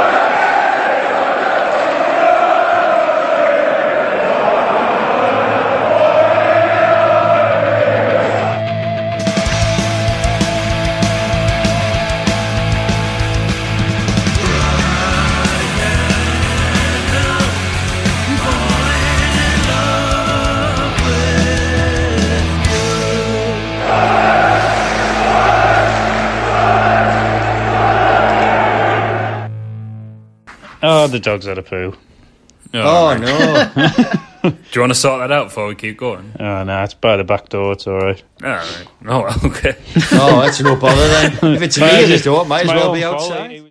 The dog's had a poo. Oh, oh no. Do you want to sort that out before we keep going? Oh, no, it's by the back door. It's all right. All right. Oh, well, okay. oh, that's no bother then. If it's me at the door, it might as well own be fault. outside.